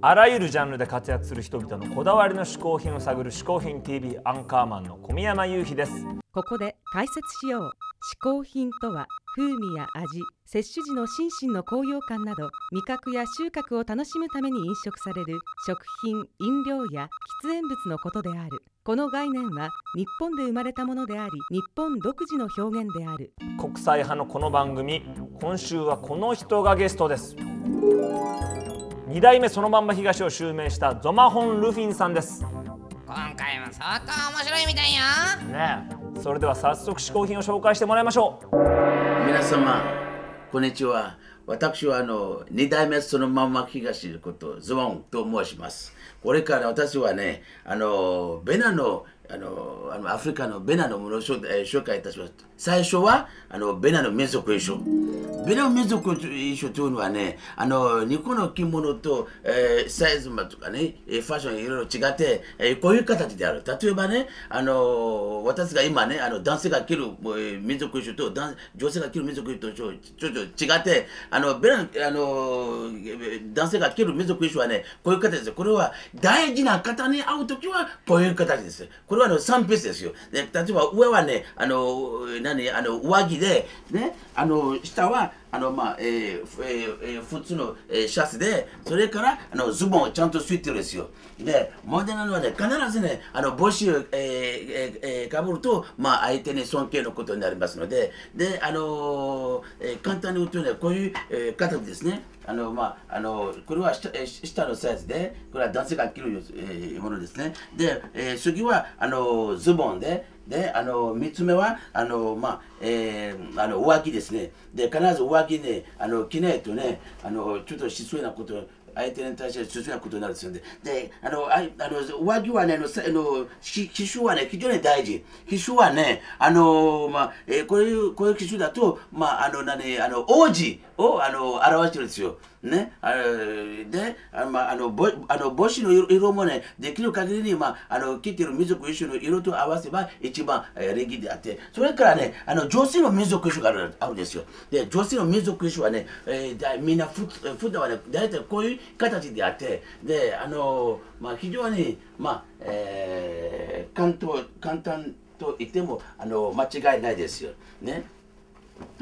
あらゆるジャンルで活躍する人々のこだわりの嗜好品を探る嗜好品 TV アンカーマンの小宮山雄飛です。ここで解説しよう嗜好品とは風味や味摂取時の心身の高揚感など味覚や収穫を楽しむために飲食される食品飲料や喫煙物のことである。この概念は日本で生まれたものであり日本独自の表現である。国際派のこの番組今週はこの人がゲストです2代目そのまんま東を襲名したゾマホン・ルフィンさんです。今回も相当面白いみたいよ。ねえ。それでは早速嗜好品を紹介してもらいましょう。皆様こんにちは。私はあの2代目そのまんま東のことズボンと申します。これから私はねあのベナのあのあのアフリカのベナのものを紹,、え紹介いたします。最初はあのベナの民族衣装ベナの民族衣装というのはねあの日本の着物と、えーサイズとかねえファッションいろいろ違って、えーこういう形である。例えばねあの私が今ねあの男性が着る、えー民族衣装と男女性が着る民族衣装とちょっと違ってあのベナあの男性が着る民族衣装はねこういう形です。これは大事な方に会う時はこういう形です。これれはあの3ピースですよ。で例えば上はねあの何？あの上着でね？あの下はあのまあえーえーえ普通の、えーシャツでそれからあのズボンをちゃんとついてるんですよ。で問題なのはね必ずねあの帽子を、えーえーえかぶるとまあ相手に尊敬のことになりますので。であのーえー簡単に言うとねこういう、えー形ですね。あのまああのこれは下,、え下のサイズでこれは男性が着る、えーものですね。で、えー次はあのズボンでであの3つ目はあの、まあえーあの浮気ですね。で必ず浮気ねあの着ないとねあのちょっと失礼なこと相手に対して失礼なことになるんですよね。で、あの、あいあの上着はね、あの、あのひ機種はね、非常に大事。機種はね、あの、まあ、えーこういう、こういう機種だと、まあ、あの、何、あの、王子を、あの、表してるんですよ。ね、あで、あの、まあ、あの、ぼあの帽子の色色もね、できる限りに、まあ、あの、着てる民族衣装の色と合わせば一番、えー礼儀であって、それからね、あの、女性の民族衣装があるあるんですよ。で、女性の民族衣装はね、えーだみんなふ普段はね、大体こういう形であって、で、あの、まあ、非常に、まあ、えー簡単、簡単と言っても、あの、間違いないですよ。ね。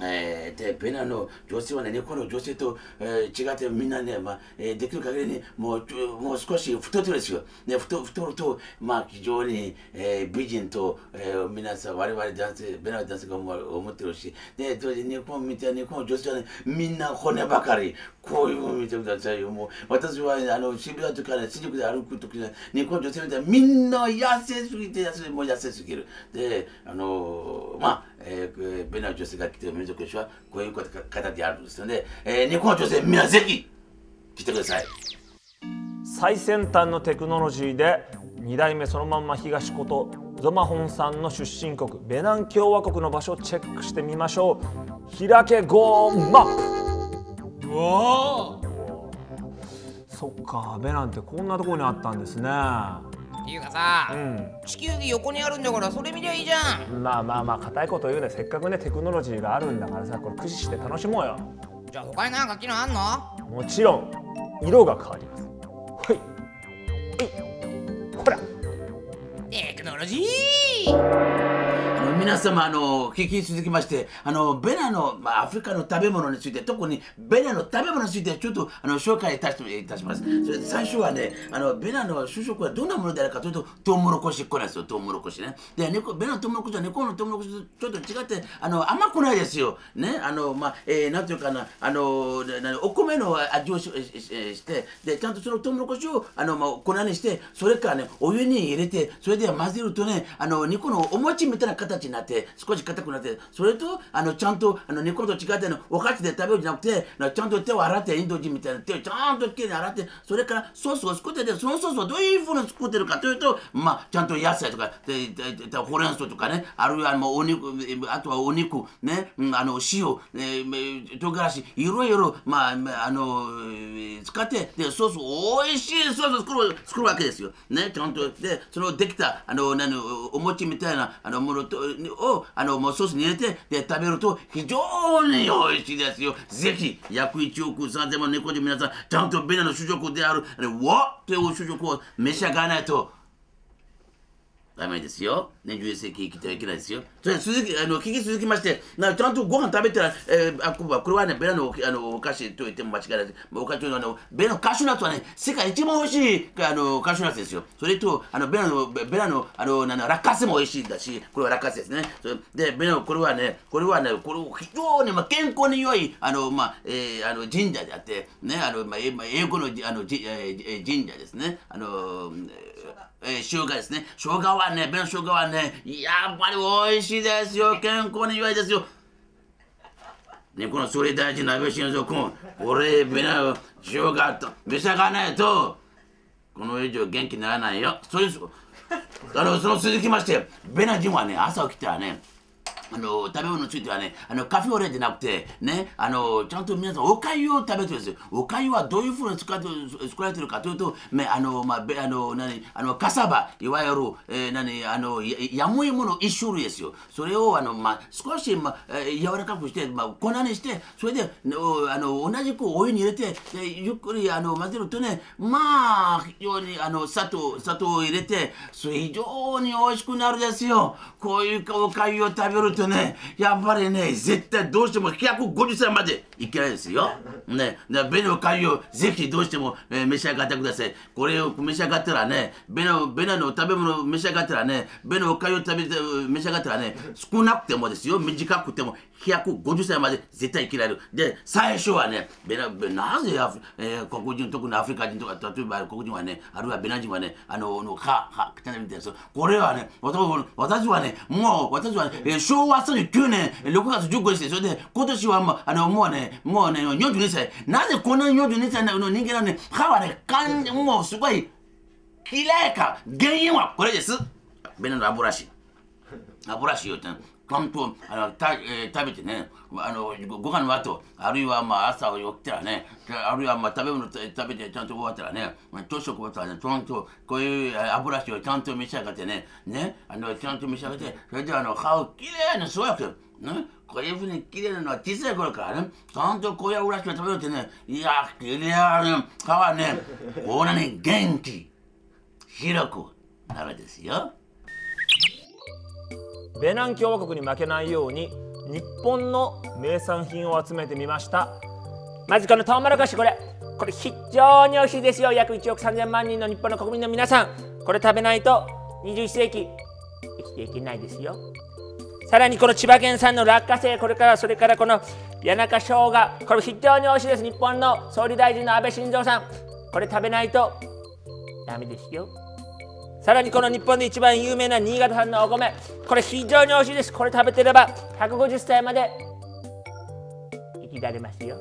えー、でベナの女性はね、日本の女性と、えー違ってみんなね、まあえーできる限りにもうちょもう少し太ってるんですよ。ね、太太ると、まあ、非常に、えー美人と、えー皆さん、我々男性、ベナの男性が思う思ってるし、でと日本みたいに日本の女性はね、みんな骨ばかり、こういうの見てくださいよ。もう私は、ね、あの渋谷とかね、新宿で歩くときね、日本の女性みたいみんな痩せすぎて、痩せもう痩せすぎる。で、あのまあ、えー、ベナの女性が来てる民族衣装はこういう方であるんですので、えー日本の女性みんなぜひ来てください。最先端のテクノロジーで2代目そのまんま東ことゾマホンさんの出身国ベナン共和国の場所をチェックしてみましょう。開けゴーマップ。うわそっかベナンってこんなところにあったんですねっていうかさ、うん。地球儀横にあるんだからそれ見りゃいいじゃん。まあまあまあ硬いこと言うね。せっかくねテクノロジーがあるんだからさこれ駆使して楽しもうよ。じゃあ他になんか機能あんの？もちろん色が変わります。はい。はい。ほら。テクノロジー皆様あの聞き続きましてあのベナの、まあ、アフリカの食べ物について特にベナの食べ物についてちょっとあの紹介いたしいたします。それ最初はねあのベナの主食はどんなものであるかというとトウモロコシこれですよ。トウモロコシね。で猫ベナのトウモロコシは猫のトウモロコシとちょっと違ってあの甘くないですよ。ねあのまあ、えー、なんていうかなあのお米の味をしししてでちゃんとそのトウモロコシをあの、まあ、粉にしてそれからねお湯に入れてそれで混ぜるとねあの肉のお餅みたいな形になって少し硬くなってそれとあのちゃんとあの肉と違ってのお箸で食べるんじゃなくてちゃんと手を洗ってインド人みたいな手をちゃんときれいに洗ってそれからソースを作っててそのソースをどういうふうに作ってるかというとまあちゃんと野菜とかででででほうれん草とかねあるいはもうお肉あとはお肉ね、うんあの塩、えー、唐辛子いろいろまああの使ってでソースおいしいソースを作る作るわけですよ。ねちゃんと。でそのできたあの何お餅みたいなあのものとをあのもうソースに入れてで食べると非常に美味しいですよ。ぜひ約1億3000万猫で皆さんちゃんとベナの主食であるあのわという主食を召し上がらないとダメですよ。ね、11世紀生きてはいけないですよ。それ続き、あの、聞き続きまして、なちゃんとご飯食べたら、えー、あここれはね、ベラのあのお菓子と言っても間違いないです。お菓子というのは、あのベラのカシューナッツはね、世界一番美味しいあのカシューナッツですよ。それと、あのベラの、ベラの、あの、なん、落花生も美味しいんだし、これは落花生ですね。で、ベラの、これはね、これはね、これ非常に、まあ、健康に良い、あの、まあ、えー、あの神社であって、ね、あの、まあ、えまあ英語のあのじ、えー、神社ですね。あの、えー、生姜ですね。生姜はね、紅生姜はね、やっぱり美味しいですよ。健康に良いですよ。ね、この総理大臣の安倍晋三君、俺、ベラの生姜と召し上がらないと、この以上元気にならないよ。そうです。あの、その続きまして、ベナ人はね、朝起きたらね、あの食べ物についてはね、あのカフェオレじゃなくて、ね、あのちゃんと皆さん、おかゆを食べてるんですよ。おかゆはどういうふうに使って作られてるかというと、ね、あの、まあ、あの、何、あの、カサバ、いわゆる、えー、何、あの、ややむいもの一種類ですよ。それを、あの、まあ、少し、まあ、柔らかくして、まあ、粉にして、それで、おあの、同じくお湯に入れて、でゆっくり、あの、混ぜるとね、まあ、非常に、あの、砂糖、砂糖を入れて、それ非常に美味しくなるですよ。こういうおかゆを食べるとね、やっぱりね、絶対どうしても150歳までいけないですよ。ね、でベの会をぜひどうしても、えー召し上がってください。これを召し上がったらね、ベの、ベネの食べ物を召し上がったらね、ベネの会を食べて、召し上がったらね、少なくてもですよ、短くても150歳まで絶対生きられる。で、最初はね、ベナ、ベなぜアフ、えー黒人、特にアフリカ人とか、例えば黒人はね、あるいはベナ人はね、あの、の歯、歯、汚いみたいです。これはね、私はね、もう、私はね、えー昭和39年6月15日で、それで、今年はもう、あの、もうね、もうね、42歳。なぜこんな42歳の？人間なのね、歯はね、かん、もうすごい、綺麗か。原因はこれです。ベナの歯ブラシ。歯ブラシをちゃんとあのた、えー食べてねあのごご飯の後あるいはまあ朝起きたらねあるいはまあ食べ物食べてちゃんと終わったらねまあ朝食終わったらねちゃんとこういうえー歯ブラシをちゃんと召し上がってねねあのちゃんと召し上がってそれであの歯をきれいに育てるねこういうふうにきれいなのは小さい頃からねちゃんとこういう歯ブラシを食べるってねいやきれいなね歯はねこんなに元気広くなるですよ。ベナン共和国に負けないように日本の名産品を集めてみました。まずこのトウモロコシこれ。これ非常に美味しいですよ。約1億3000万人の日本の国民の皆さん。これ食べないと21世紀生きていけないですよ。さらにこの千葉県産の落花生これからそれからこの谷中生姜。これ非常に美味しいです。日本の総理大臣の安倍晋三さん。これ食べないとダメですよ。さらにこの日本で一番有名な新潟産のお米。これ非常に美味しいです。これ食べてれば150歳まで生きられますよ。